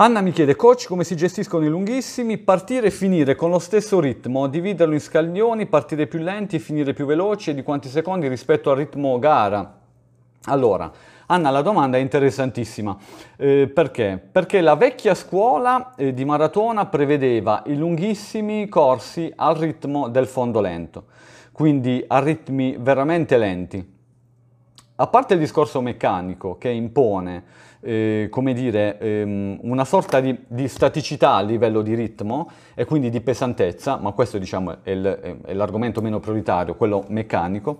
Anna mi chiede, coach, come si gestiscono i lunghissimi? Partire e finire con lo stesso ritmo, dividerlo in scaglioni, partire più lenti e finire più veloci e di quanti secondi rispetto al ritmo gara? Allora, Anna, la domanda è interessantissima. Eh, perché? Perché la vecchia scuola eh, di maratona prevedeva i lunghissimi corsi al ritmo del fondo lento, quindi a ritmi veramente lenti. A parte il discorso meccanico che impone eh, come dire, ehm, una sorta di, di, staticità a livello di ritmo e quindi di pesantezza, ma questo diciamo è, il, è l'argomento meno prioritario, quello meccanico.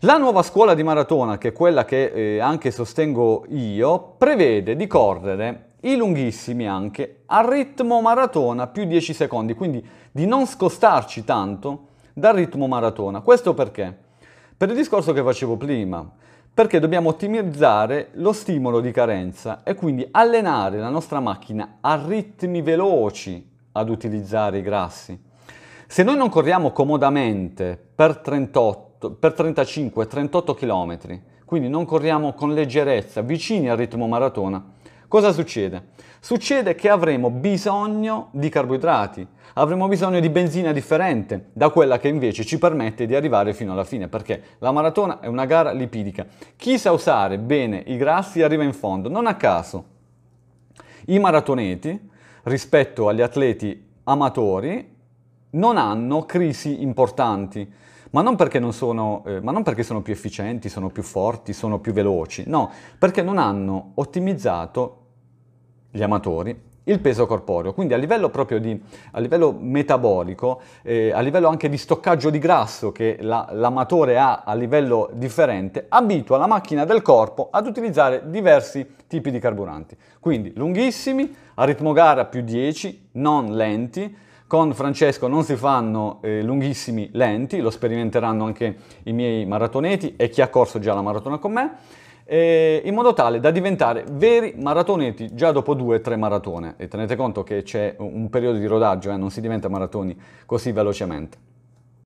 La nuova scuola di maratona, che è quella che eh, anche sostengo io, prevede di correre i lunghissimi anche a ritmo maratona più 10 secondi, quindi di non scostarci tanto dal ritmo maratona. Questo perché? Per il discorso che facevo prima, perché dobbiamo ottimizzare lo stimolo di carenza e quindi allenare la nostra macchina a ritmi veloci ad utilizzare i grassi. Se noi non corriamo comodamente per, 38, per 35-38 km, quindi non corriamo con leggerezza vicini al ritmo maratona, cosa succede? Succede che avremo bisogno di carboidrati, avremo bisogno di benzina differente da quella che invece ci permette di arrivare fino alla fine, perché la maratona è una gara lipidica. Chi sa usare bene i grassi arriva in fondo. Non a caso i maratoneti, rispetto agli atleti amatori, non hanno crisi importanti. Ma non, non sono, eh, ma non perché sono più efficienti, sono più forti, sono più veloci, no, perché non hanno ottimizzato gli amatori il peso corporeo. Quindi a livello proprio di, a livello metabolico, eh, a livello anche di stoccaggio di grasso che la, l'amatore ha a livello differente, abitua la macchina del corpo ad utilizzare diversi tipi di carburanti. Quindi lunghissimi, a ritmo gara più 10, non lenti, con Francesco non si fanno eh, lunghissimi lenti, lo sperimenteranno anche i miei maratoneti e chi ha corso già la maratona con me eh, in modo tale da diventare veri maratoneti già dopo due o tre maratone. E tenete conto che c'è un periodo di rodaggio, eh, non si diventa maratoni così velocemente.